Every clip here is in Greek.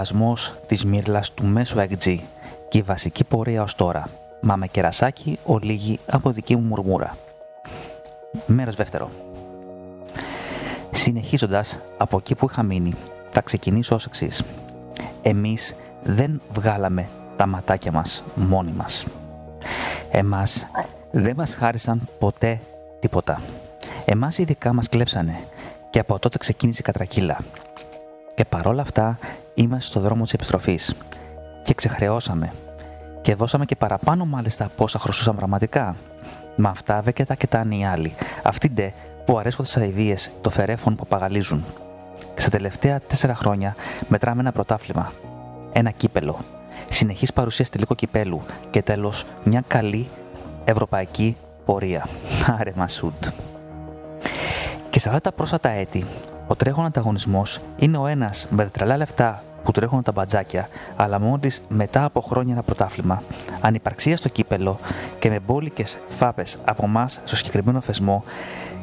Ο οργασμός της μύρλας του μέσου εκτζή και η βασική πορεία ως τώρα. Μα με κερασάκι ολίγη από δική μου μουρμούρα. Μέρος δεύτερο. Συνεχίζοντας από εκεί που είχα μείνει, θα ξεκινήσω ως εξής. Εμείς δεν βγάλαμε τα ματάκια μας μόνοι μας. Εμάς δεν μας χάρισαν ποτέ τίποτα. Εμάς ειδικά μας κλέψανε και από τότε ξεκίνησε η κατρακύλα. Και παρόλα αυτά είμαστε στο δρόμο της επιστροφής και ξεχρεώσαμε και δώσαμε και παραπάνω μάλιστα από όσα χρωστούσαν πραγματικά. Μα αυτά δεν και τα οι άλλοι. Αυτοί ντε που αρέσκονται στι αειδίε το φερέφων που παγαλίζουν. Και στα τελευταία τέσσερα χρόνια μετράμε ένα πρωτάθλημα. Ένα κύπελο. Συνεχής παρουσία τελικό κυπέλου και τέλος μια καλή ευρωπαϊκή πορεία. Άρε Μασούντ. Και σε αυτά τα πρόσφατα έτη, ο τρέχον ανταγωνισμός είναι ο ένας με τρελά λεφτά που τρέχουν τα μπατζάκια, αλλά μόλις μετά από χρόνια ένα πρωτάθλημα, ανυπαρξία στο κύπελο και με μπόλικες φάπες από εμάς στο συγκεκριμένο θεσμό,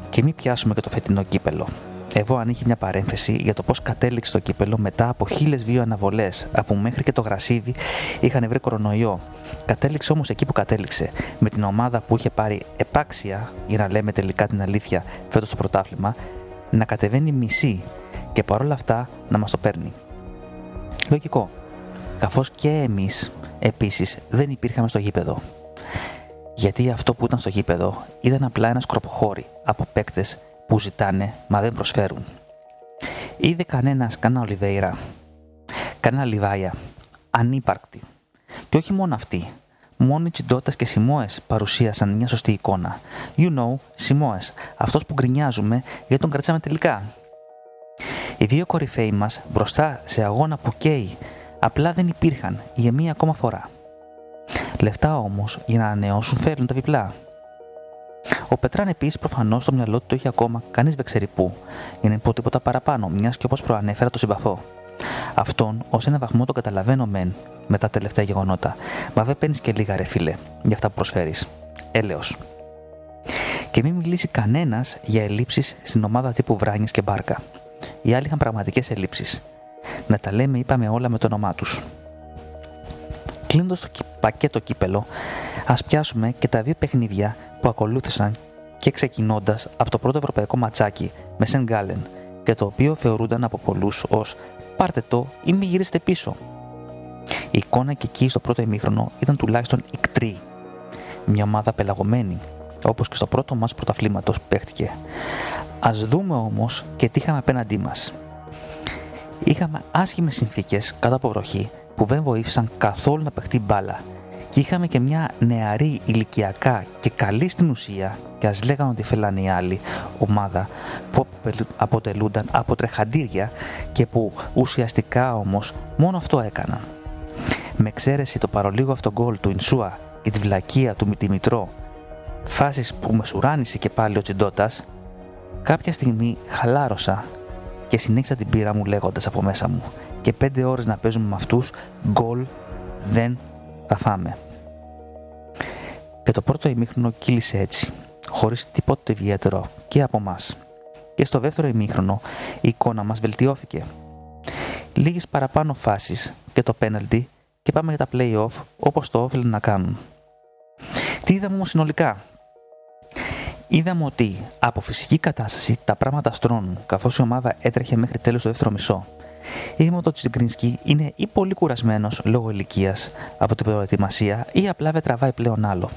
και μην πιάσουμε και το φετινό κύπελο. Εδώ ανοίγει μια παρένθεση για το πώς κατέληξε το κύπελο μετά από χίλιες δύο αναβολές, από μέχρι και το γρασίδι είχαν βρει κορονοϊό. Κατέληξε όμως εκεί που κατέληξε, με την ομάδα που είχε πάρει επάξια, για να λέμε τελικά την αλήθεια, φέτος το πρωτάθλημα, να κατεβαίνει μισή και παρόλα αυτά να μας το παίρνει. Λογικό. Καθώς και εμείς επίσης δεν υπήρχαμε στο γήπεδο. Γιατί αυτό που ήταν στο γήπεδο ήταν απλά ένα σκροποχώρι από παίκτες που ζητάνε μα δεν προσφέρουν. Είδε κανένας κανένα Ολιβέηρα, κανένα Λιβάια, ανύπαρκτη. Και όχι μόνο αυτοί. Μόνο οι Τσιντότα και Σιμόε παρουσίασαν μια σωστή εικόνα. You know, Σιμόε, αυτός που γκρινιάζουμε γιατί τον κρατήσαμε τελικά. Οι δύο κορυφαίοι μας μπροστά σε αγώνα που καίει απλά δεν υπήρχαν για μία ακόμα φορά. Λεφτά όμως για να ανανεώσουν φέρνουν τα διπλά. Ο Πετράν επίσης προφανώς στο μυαλό του το είχε ακόμα κανείς δεν ξέρει πού, για να μην πω τίποτα παραπάνω, μιας και όπως προανέφερα το συμπαθώ. Αυτόν ως ένα βαθμό το καταλαβαίνω μεν με τα τελευταία γεγονότα, μα δεν παίρνεις και λίγα ρε φίλε για αυτά που προσφέρεις. Έλεω. Και μην μιλήσει κανένας για ελλείψεις στην ομάδα τύπου Βράνης και Μπάρκα. Οι άλλοι είχαν πραγματικές ελλείψεις. Να τα λέμε, είπαμε όλα με το όνομά τους. Κλείνοντας το πακέτο κύπελο, ας πιάσουμε και τα δύο παιχνίδια που ακολούθησαν και ξεκινώντας από το πρώτο ευρωπαϊκό ματσάκι με Σεν Γκάλεν και το οποίο θεωρούνταν από πολλούς ως πάρτε το ή μη γυρίσετε πίσω. Η εικόνα και εκεί στο πρώτο ημίχρονο ήταν τουλάχιστον ικτρή. Μια ομάδα πελαγωμένη, όπως και στο πρώτο μα πρωταθλήματος που παίχτηκε. Α δούμε όμως και τι είχαμε απέναντί μας. Είχαμε άσχημες συνθήκες κάτω από βροχή που δεν βοήθησαν καθόλου να παιχτεί μπάλα και είχαμε και μια νεαρή ηλικιακά και καλή στην ουσία και ας λέγανε ότι φέλανε οι άλλοι ομάδα που αποτελούνταν από τρεχαντήρια και που ουσιαστικά όμως μόνο αυτό έκαναν. Με εξαίρεση το παρολίγο αυτό γκολ του Ινσούα και τη βλακεία του Μητρό, φάσεις που με σουράνισε και πάλι ο Τσιντότας, κάποια στιγμή χαλάρωσα και συνέχισα την πείρα μου λέγοντας από μέσα μου και πέντε ώρες να παίζουμε με αυτούς, γκολ δεν θα φάμε. Και το πρώτο ημίχρονο κύλησε έτσι, χωρίς τίποτε ιδιαίτερο και από εμάς. Και στο δεύτερο ημίχρονο η εικόνα μας βελτιώθηκε. Λίγες παραπάνω φάσεις και το πέναλτι και πάμε για τα play-off όπως το όφελε να κάνουν. Τι είδαμε όμως συνολικά; Είδαμε ότι από φυσική κατάσταση τα πράγματα στρώνουν καθώς η ομάδα έτρεχε μέχρι τέλος το δεύτερο μισό Είδαμε ότι ο Τσιγκρίνσκι είναι ή πολύ κουρασμένος λόγω ηλικίας από την προετοιμασία ή απλά δεν τραβάει πλέον άλλο.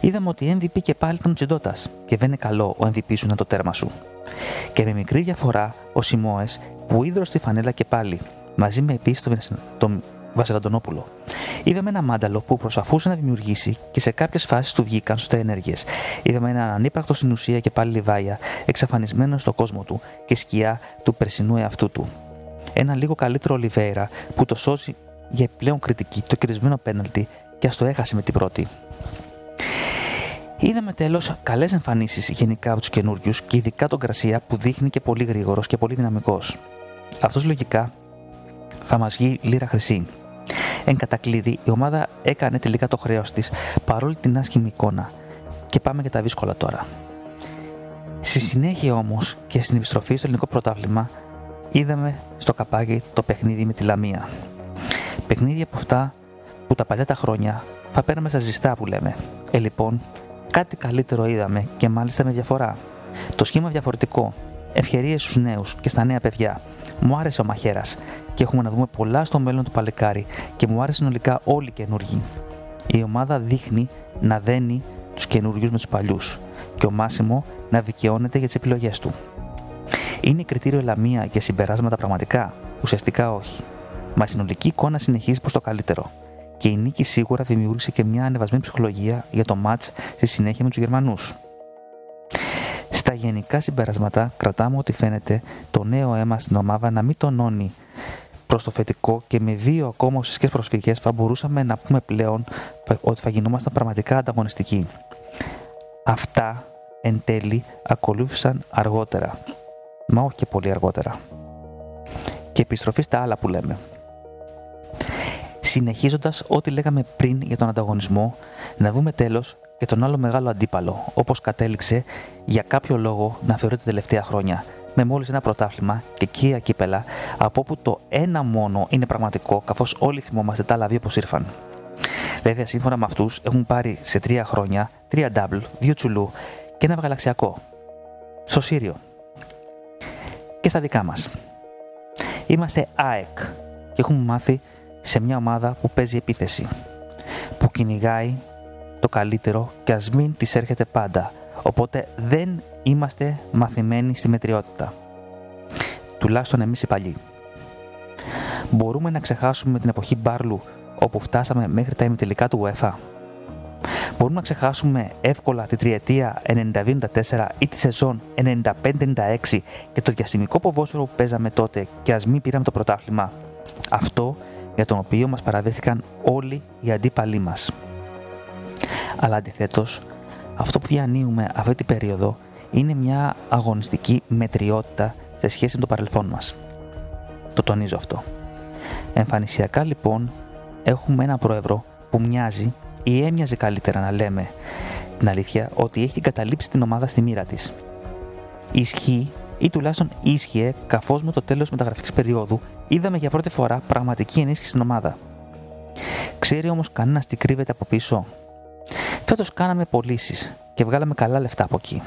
Είδαμε ότι MVP και πάλι ήταν ο Τσιντότα και δεν είναι καλό ο MVP σου να το τέρμα σου. Και με μικρή διαφορά ο Σιμόε που ίδρωσε τη φανέλα και πάλι μαζί με επίσης τον Βασιλαντονόπουλο. Είδαμε ένα μάνταλο που προσπαθούσε να δημιουργήσει και σε κάποιες φάσεις του βγήκαν σωστές ενέργειες. Είδαμε έναν ανύπαρκτο στην ουσία και πάλι λιβάια, εξαφανισμένο στο κόσμο του και σκιά του περσινού εαυτού του ένα λίγο καλύτερο Ολιβέρα που το σώζει για επιπλέον κριτική το κερδισμένο πέναλτι και ας το έχασε με την πρώτη. Είδαμε τέλος καλές εμφανίσεις γενικά από τους καινούριους και ειδικά τον Κρασία που δείχνει και πολύ γρήγορος και πολύ δυναμικός. Αυτός λογικά θα μας βγει λίρα χρυσή. Εν κατακλείδη, η ομάδα έκανε τελικά το χρέος της παρόλη την άσχημη εικόνα. Και πάμε για τα δύσκολα τώρα. Στη συνέχεια όμως και στην επιστροφή στο ελληνικό πρωτάθλημα, είδαμε στο καπάκι το παιχνίδι με τη Λαμία. Παιχνίδια από αυτά που τα παλιά τα χρόνια θα παίρναμε στα ζεστά που λέμε. Ε, λοιπόν, κάτι καλύτερο είδαμε και μάλιστα με διαφορά. Το σχήμα διαφορετικό. Ευκαιρίε στους νέους και στα νέα παιδιά. Μου άρεσε ο Μαχαίρας και έχουμε να δούμε πολλά στο μέλλον του παλικάρι και μου άρεσε συνολικά όλοι οι καινούργοι. Η ομάδα δείχνει να δένει τους καινούριους με τους παλιούς και ο Μάσιμο να δικαιώνεται για τις επιλογές του. Είναι κριτήριο Λαμία για συμπεράσματα πραγματικά, ουσιαστικά όχι. Μα η συνολική εικόνα συνεχίζει προς το καλύτερο. Και η νίκη σίγουρα δημιούργησε και μια ανεβασμένη ψυχολογία για το μάτς στη συνέχεια με τους Γερμανούς. Στα γενικά συμπεράσματα κρατάμε ότι φαίνεται το νέο αίμα στην ομάδα να μην τονώνει προς το θετικό και με δύο ακόμα ουσιαστικές προσφυγές θα μπορούσαμε να πούμε πλέον ότι θα γινόμασταν πραγματικά ανταγωνιστικοί. Αυτά εν τέλει ακολούθησαν αργότερα, μα όχι και πολύ αργότερα. Και επιστροφή στα άλλα που λέμε. Συνεχίζοντας ό,τι λέγαμε πριν για τον ανταγωνισμό, να δούμε τέλος και τον άλλο μεγάλο αντίπαλο, όπως κατέληξε για κάποιο λόγο να θεωρείται τελευταία χρόνια, με μόλις ένα πρωτάθλημα και κύρια κύπελα, από όπου το ένα μόνο είναι πραγματικό, καθώς όλοι θυμόμαστε τα άλλα δύο πως ήρθαν. Βέβαια, σύμφωνα με αυτούς, έχουν πάρει σε τρία χρόνια τρία double, δύο τσουλού και ένα γαλαξιακό. Στο Σύριο. Και στα δικά μας. Είμαστε ΑΕΚ και έχουμε μάθει σε μια ομάδα που παίζει επίθεση. Που κυνηγάει το καλύτερο και ας μην της έρχεται πάντα. Οπότε δεν είμαστε μαθημένοι στη μετριότητα. Τουλάχιστον εμείς οι παλιοί. Μπορούμε να ξεχάσουμε την εποχή Μπάρλου όπου φτάσαμε μέχρι τα ημιτελικά του UEFA; Μπορούμε να ξεχάσουμε εύκολα τη τριετία 92-94 ή τη σεζόν 95-96 και το διαστημικό ποδόσφαιρο που παίζαμε τότε και ας μην πήραμε το πρωτάθλημα; Αυτό για τον οποίο μας παραδέχθηκαν όλοι οι αντίπαλοι μας. Αλλά αντιθέτως, αυτό που διανύουμε αυτή την περίοδο είναι μια αγωνιστική μετριότητα σε σχέση με το παρελθόν μας. Το τονίζω αυτό. Εμφανισιακά λοιπόν έχουμε ένα πρόεδρο που μοιάζει ή έμοιαζε καλύτερα να λέμε την αλήθεια ότι έχει καταλήψει την ομάδα στη μοίρα της. Ισχύει ή τουλάχιστον ίσχυε καθώς με το τέλος μεταγραφικής περίοδου είδαμε για πρώτη φορά πραγματική ενίσχυση στην ομάδα. Ξέρει όμως κανένας τι κρύβεται από πίσω; Φέτος κάναμε πωλήσεις και βγάλαμε καλά λεφτά από εκεί.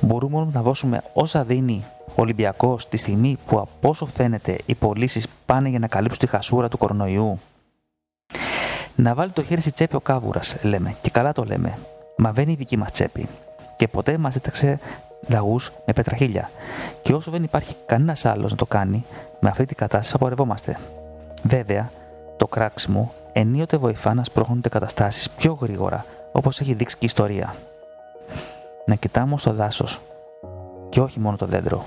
Μπορούμε όμως να δώσουμε όσα δίνει ο Ολυμπιακός τη στιγμή που από όσο φαίνεται οι πωλήσεις πάνε για να καλύψουν τη χασούρα του κορονοϊού. Να βάλει το χέρι στη τσέπη ο κάβουρας, λέμε, και καλά το λέμε. Μα δεν είναι η δική μας τσέπη. Και ποτέ μας έταξε λαού με πετραχίλια. Και όσο δεν υπάρχει κανένας άλλος να το κάνει, με αυτή την κατάσταση απορρευόμαστε. Βέβαια, το κράξιμο ενίοτε βοηθά να σπρώχνονται καταστάσεις πιο γρήγορα, όπως έχει δείξει και η ιστορία. Να κοιτάμε στο δάσος και όχι μόνο το δέντρο.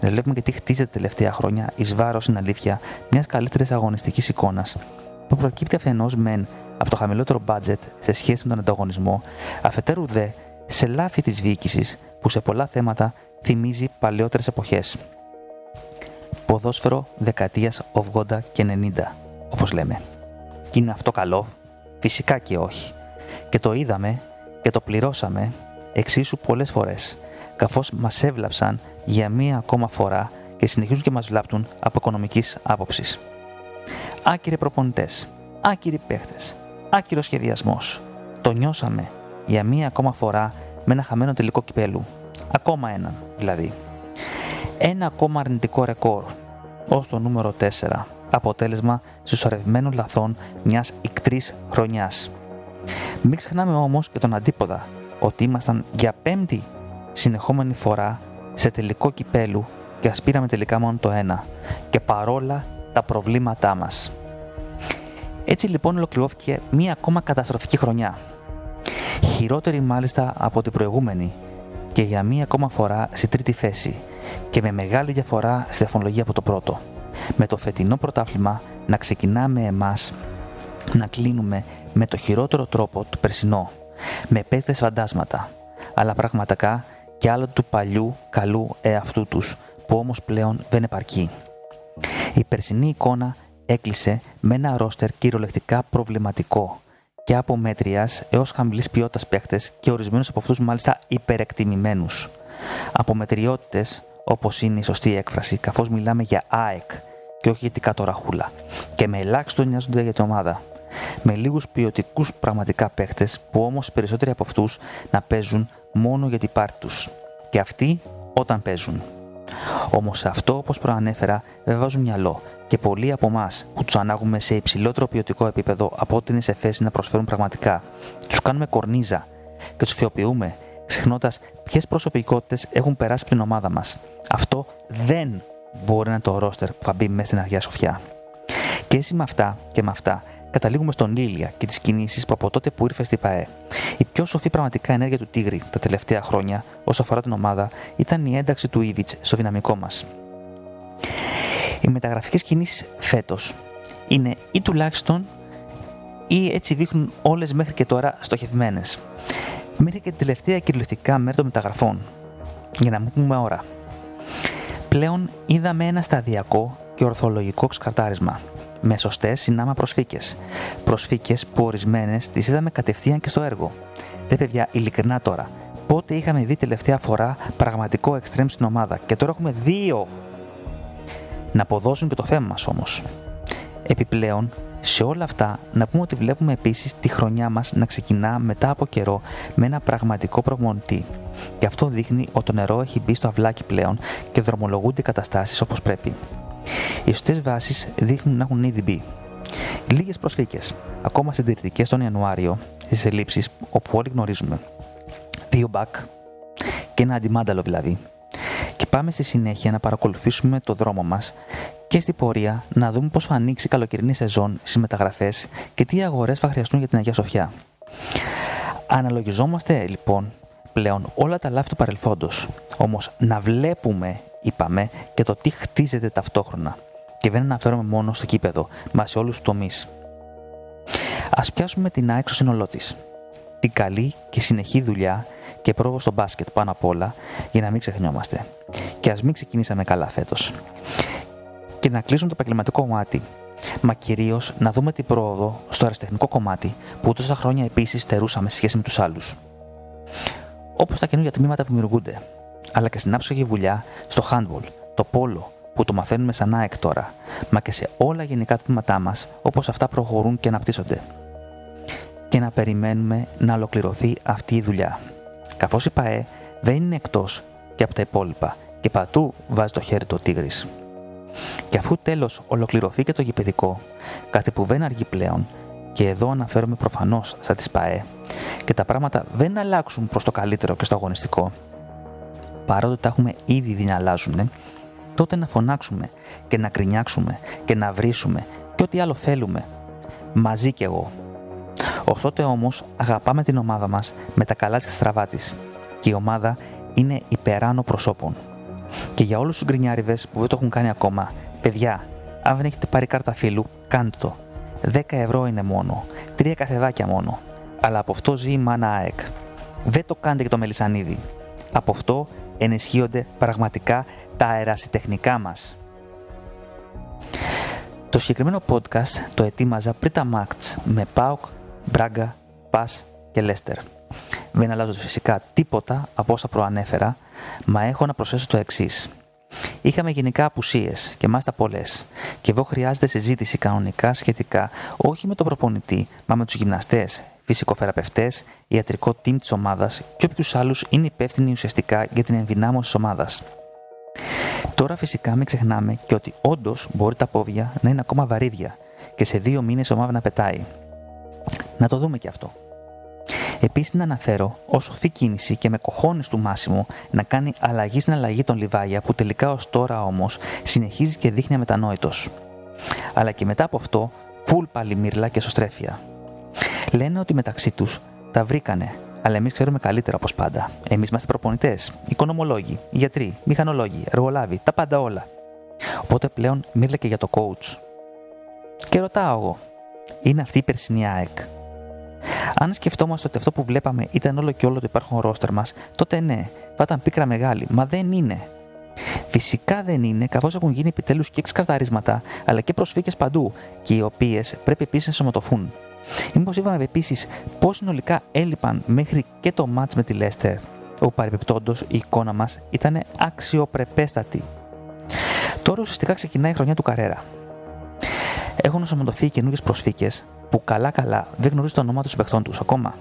Να βλέπουμε και τι χτίζεται τα τελευταία χρόνια εις βάρος στην αλήθεια μιας καλύτερης αγωνιστικής εικόνας που προκύπτει αφενός μεν από το χαμηλότερο budget σε σχέση με τον ανταγωνισμό, αφετέρου δε σε λάθη της διοίκησης που σε πολλά θέματα θυμίζει παλαιότερες εποχές. Ποδόσφαιρο δεκαετίας 80 και 90, όπως λέμε. Και είναι αυτό καλό, φυσικά και όχι. Και το είδαμε και το πληρώσαμε εξίσου πολλές φορές, καθώς μας έβλαψαν για μία ακόμα φορά και συνεχίζουν και μας βλάπτουν από οικονομικής άποψης. Άκυροι προπονητές, άκυροι παίχτες, άκυρο σχεδιασμός. Το νιώσαμε για μία ακόμα φορά με ένα χαμένο τελικό κυπέλου. Ακόμα έναν δηλαδή. Ένα ακόμα αρνητικό ρεκόρ ως το νούμερο 4, αποτέλεσμα συσσωρευμένων λαθών μιας ικτρής χρονιάς. Μην ξεχνάμε όμως και τον αντίποδα, ότι ήμασταν για πέμπτη συνεχόμενη φορά σε τελικό κυπέλου και ας πήραμε τελικά μόνο το ένα και παρόλα τα προβλήματά μας. Έτσι λοιπόν ολοκληρώθηκε μία ακόμα καταστροφική χρονιά χειρότερη μάλιστα από την προηγούμενη και για μία ακόμα φορά στη τρίτη θέση και με μεγάλη διαφορά στη τεχνολογία από το πρώτο. Με το φετινό πρωτάθλημα να ξεκινάμε εμάς να κλείνουμε με το χειρότερο τρόπο του περσινό, με επέκτες φαντάσματα, αλλά πραγματικά και άλλο του παλιού καλού εαυτού τους, που όμως πλέον δεν επαρκεί. Η περσινή εικόνα έκλεισε με ένα ρόστερ κυριολεκτικά προβληματικό, και από μέτριας έως χαμηλής ποιότητας παίχτες και ορισμένους από αυτούς μάλιστα υπερεκτιμημένους. Από μετριότητες όπως είναι η σωστή έκφραση, καθώς μιλάμε για ΑΕΚ και όχι για την κατοραχούλα, και με ελάχιστο νοιάζονται για την ομάδα. Με λίγους ποιοτικούς πραγματικά παίχτες, που όμως οι περισσότεροι από αυτούς να παίζουν μόνο για την πάρτη τους. Και αυτοί όταν παίζουν. Όμως αυτό, όπως προανέφερα, δεν βάζουν μυαλό και πολλοί από εμάς που τους ανάγουμε σε υψηλότερο ποιοτικό επίπεδο από ό,τι είναι σε θέση να προσφέρουν πραγματικά, τους κάνουμε κορνίζα και τους φιοποιούμε, ξεχνώντας ποιες προσωπικότητες έχουν περάσει από την ομάδα μας. Αυτό δεν μπορεί να είναι το ρόστερ που θα μπει μέσα στην Αγία Σοφιά. Και έτσι με αυτά και με αυτά καταλήγουμε στον Ήλια και τις κινήσεις που από τότε που ήρθε στη ΠαΕ. Η πιο σοφή πραγματικά ενέργεια του Τίγρη τα τελευταία χρόνια, όσο αφορά την ομάδα, ήταν η ένταξη του Ήβιτ στο δυναμικό μας. Οι μεταγραφικές κινήσεις φέτος είναι ή τουλάχιστον ή έτσι δείχνουν όλες μέχρι και τώρα στοχευμένες. Μέχρι και την τελευταία κυριολεκτικά μέρα των μεταγραφών, για να μην πούμε ώρα. Πλέον είδαμε ένα σταδιακό και ορθολογικό ξεκαρτάρισμα με σωστές συνάμα προσφύκες. Προσφύκες που ορισμένες τις είδαμε κατευθείαν και στο έργο. Δεν παιδιά, ειλικρινά τώρα. Πότε είχαμε δει τελευταία φορά πραγματικό εξτρέμ στην ομάδα και τώρα έχουμε δύο. Να αποδώσουν και το θέμα μας όμως. Επιπλέον, σε όλα αυτά, να πούμε ότι βλέπουμε επίσης τη χρονιά μας να ξεκινά μετά από καιρό με ένα πραγματικό προπονητή. Και αυτό δείχνει ότι το νερό έχει μπει στο αυλάκι πλέον και δρομολογούνται οι καταστάσεις όπως πρέπει. Οι σωστέ βάσεις δείχνουν να έχουν ήδη μπει. Λίγες προσφύκε, ακόμα συντηρητικές τον Ιανουάριο, στις ελλείψεις όπου όλοι γνωρίζουμε. Δύο μπακ και ένα αντιμάνταλο δηλαδή. Και πάμε στη συνέχεια να παρακολουθήσουμε το δρόμο μας και στην πορεία να δούμε πώς θα ανοίξει η καλοκαιρινή σεζόν στις μεταγραφές και τι αγορές θα χρειαστούν για την Αγία Σοφιά. Αναλογιζόμαστε λοιπόν πλέον όλα τα λάθη του παρελθόντος. Όμως να βλέπουμε είπαμε, και το τι χτίζεται ταυτόχρονα. Και δεν αναφέρομαι μόνο στο κήπεδο, μα σε όλους τους τομείς. Α πιάσουμε την ΑΕΚ στο σύνολό της. Την καλή και συνεχή δουλειά και πρόοδο στο μπάσκετ πάνω απ' όλα, για να μην ξεχνιόμαστε. Και ας μην ξεκινήσαμε καλά φέτος. Και να κλείσουμε το επαγγελματικό κομμάτι, μα κυρίως να δούμε την πρόοδο στο αριστεχνικό κομμάτι που τόσα χρόνια επίσης στερούσαμε σε σχέση με τους άλλους. Όπως τα καινούργια τμήματα που δημιουργούνται, αλλά και στην άψογη βουλιά, στο handball, το πόλο, που το μαθαίνουμε σαν ΑΕΚ τώρα, μα και σε όλα γενικά τμήματά μας, όπως αυτά προχωρούν και αναπτύσσονται. Και να περιμένουμε να ολοκληρωθεί αυτή η δουλειά. Καθώς η ΠαΕ δεν είναι εκτός και από τα υπόλοιπα και πατού βάζει το χέρι του ο Τίγρης. Και αφού τέλος ολοκληρωθεί και το γηπαιδικό, κάτι που δεν αργεί πλέον, και εδώ αναφέρομαι προφανώς στα της ΠαΕ, και τα πράγματα δεν αλλάξουν προς το καλύτερο και στο αγωνιστικό, παρότι τα έχουμε ήδη δει να αλλάζουν, τότε να φωνάξουμε και να κρινιάξουμε και να βρίσουμε και ό,τι άλλο θέλουμε. Μαζί κι εγώ. Ωστότε όμως αγαπάμε την ομάδα μας με τα καλά της στραβά της. Και η ομάδα είναι υπεράνω προσώπων. Και για όλους τους γκρινιάριδες που δεν το έχουν κάνει ακόμα, παιδιά, αν δεν έχετε πάρει κάρτα φίλου, κάντε το. 10 ευρώ είναι μόνο. Τρία καθεδάκια μόνο. Αλλά από αυτό ζει η μάνα ΑΕΚ. Δεν το κάνετε για το μελισανίδι. Από αυτό ενισχύονται πραγματικά τα αερασιτεχνικά μας. Το συγκεκριμένο podcast το ετοίμαζα πριν τα μάτς με ΠΑΟΚ, Μπράγκα, Πας και Λέστερ. Δεν αλλάζω φυσικά τίποτα από όσα προανέφερα, μα έχω να προσθέσω το εξής. Είχαμε γενικά απουσίες και μάλιστα πολλές. Και εδώ χρειάζεται συζήτηση κανονικά σχετικά όχι με τον προπονητή, μα με τους γυμναστές, φυσικοθεραπευτές, ιατρικό team της ομάδας και όποιους άλλους είναι υπεύθυνοι ουσιαστικά για την ενδυνάμωση της ομάδας. Τώρα φυσικά μην ξεχνάμε και ότι όντως μπορεί τα πόδια να είναι ακόμα βαρύδια και σε δύο μήνες η ομάδα να πετάει. Να το δούμε και αυτό. Επίσης, να αναφέρω ω σοφή κίνηση και με κοχώνε του Μάσιμου να κάνει αλλαγή στην αλλαγή των Λιβάγια που τελικά ως τώρα όμως συνεχίζει και δείχνει αμετανόητος. Αλλά και μετά από αυτό, φουλ πάλι μύρλα και σωστρέφεια. Λένε ότι μεταξύ τους τα βρήκανε, αλλά εμείς ξέρουμε καλύτερα όπως πάντα. Εμείς είμαστε προπονητές, οικονομολόγοι, γιατροί, μηχανολόγοι, εργολάβοι, τα πάντα όλα. Οπότε πλέον μίλα και για το coach. Και ρωτάω εγώ, είναι αυτή η περσινή ΑΕΚ. Αν σκεφτόμαστε ότι αυτό που βλέπαμε ήταν όλο και όλο το υπάρχον ρόστερ μας, τότε ναι, θα ήταν πίκρα μεγάλη, μα δεν είναι. Φυσικά δεν είναι, καθώς έχουν γίνει επιτέλους και εξκαρταρίσματα, αλλά και προσφύγες παντού, και οι οποίες πρέπει επίσης να σωματωθούν. Μήπως είπαμε επίσης πώς συνολικά έλειπαν μέχρι και το match με τη Leicester. όπου παρεμπιπτόντως η εικόνα μας ήταν αξιοπρεπέστατη. Τώρα ουσιαστικά ξεκινάει η χρονιά του Καρέρα. Έχουν ενσωματωθεί καινούριε προσφύκε που καλά-καλά δεν γνωρίζουν το όνομά των συμπεχτών τους ακόμα.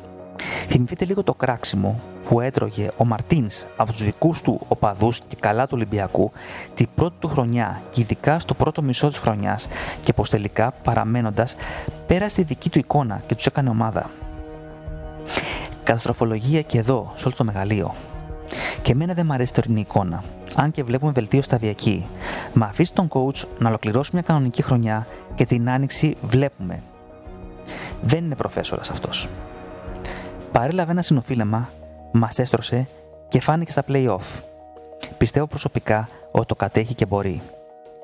Θυμηθείτε λίγο το κράξιμο που έτρωγε ο Μαρτίνς από τους δικούς του οπαδούς και καλά του Ολυμπιακού την πρώτη του χρονιά και ειδικά στο πρώτο μισό της χρονιάς και πως τελικά παραμένοντας πέρασε τη δική του εικόνα και τους έκανε ομάδα. Καταστροφολογία και εδώ, σε όλο το μεγαλείο. Και εμένα δεν μου αρέσει η τωρινή εικόνα, αν και βλέπουμε βελτίωση σταδιακή. Μα αφήσει τον coach να ολοκληρώσει μια κανονική χρονιά και την άνοιξη βλέπουμε. Δεν είναι προφέσορας αυτός. Παρέλαβε ένα συνοφίλεμα, μας έστρωσε και φάνηκε στα play-off. Πιστεύω προσωπικά ότι το κατέχει και μπορεί.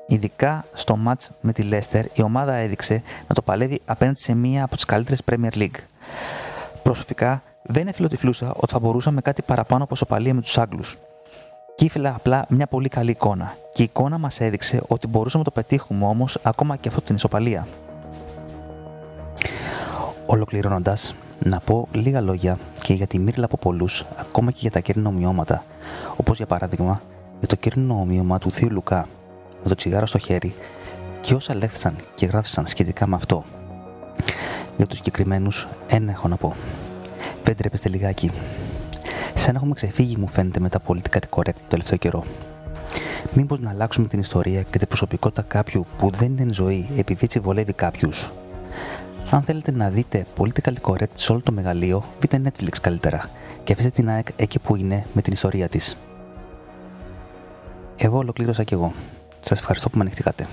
Ειδικά στο match με τη Leicester, η ομάδα έδειξε να το παλεύει απέναντι σε μία από τις καλύτερες Premier League. Προσωπικά δεν εφηλοτυφλούσα ότι θα μπορούσαμε κάτι παραπάνω από σοπαλία με τους Άγγλους. Και ήθελα απλά μια πολύ καλή εικόνα. Και η εικόνα μας έδειξε ότι μπορούσαμε να το πετύχουμε όμως ακόμα και αυτό την ισοπαλία. Ολοκληρώνοντας, να πω λίγα λόγια και για τη μύρλα από πολλούς, ακόμα και για τα κέρδινα ομοιώματα, όπως για παράδειγμα για το κέρδινο ομοίωμα του Θείου Λουκά με το τσιγάρο στο χέρι και όσα λέχθησαν και γράφησαν σχετικά με αυτό. Για τους συγκεκριμένους, ένα έχω να πω. Δεν τρέπεστε λιγάκι. Σαν να έχουμε ξεφύγει, μου φαίνεται, με τα πολιτικά correct το τελευταίο καιρό. Μήπως να αλλάξουμε την ιστορία και την προσωπικότητα κάποιου που δεν είναι εν ζωή επειδή έτσι βολεύει κάποιους. Αν θέλετε να δείτε political correct σε όλο το μεγαλείο, δείτε Netflix καλύτερα και αφήστε την ΑΕΚ εκεί που είναι με την ιστορία της. Εγώ ολοκλήρωσα κι εγώ. Σας ευχαριστώ που με ανοιχτήκατε.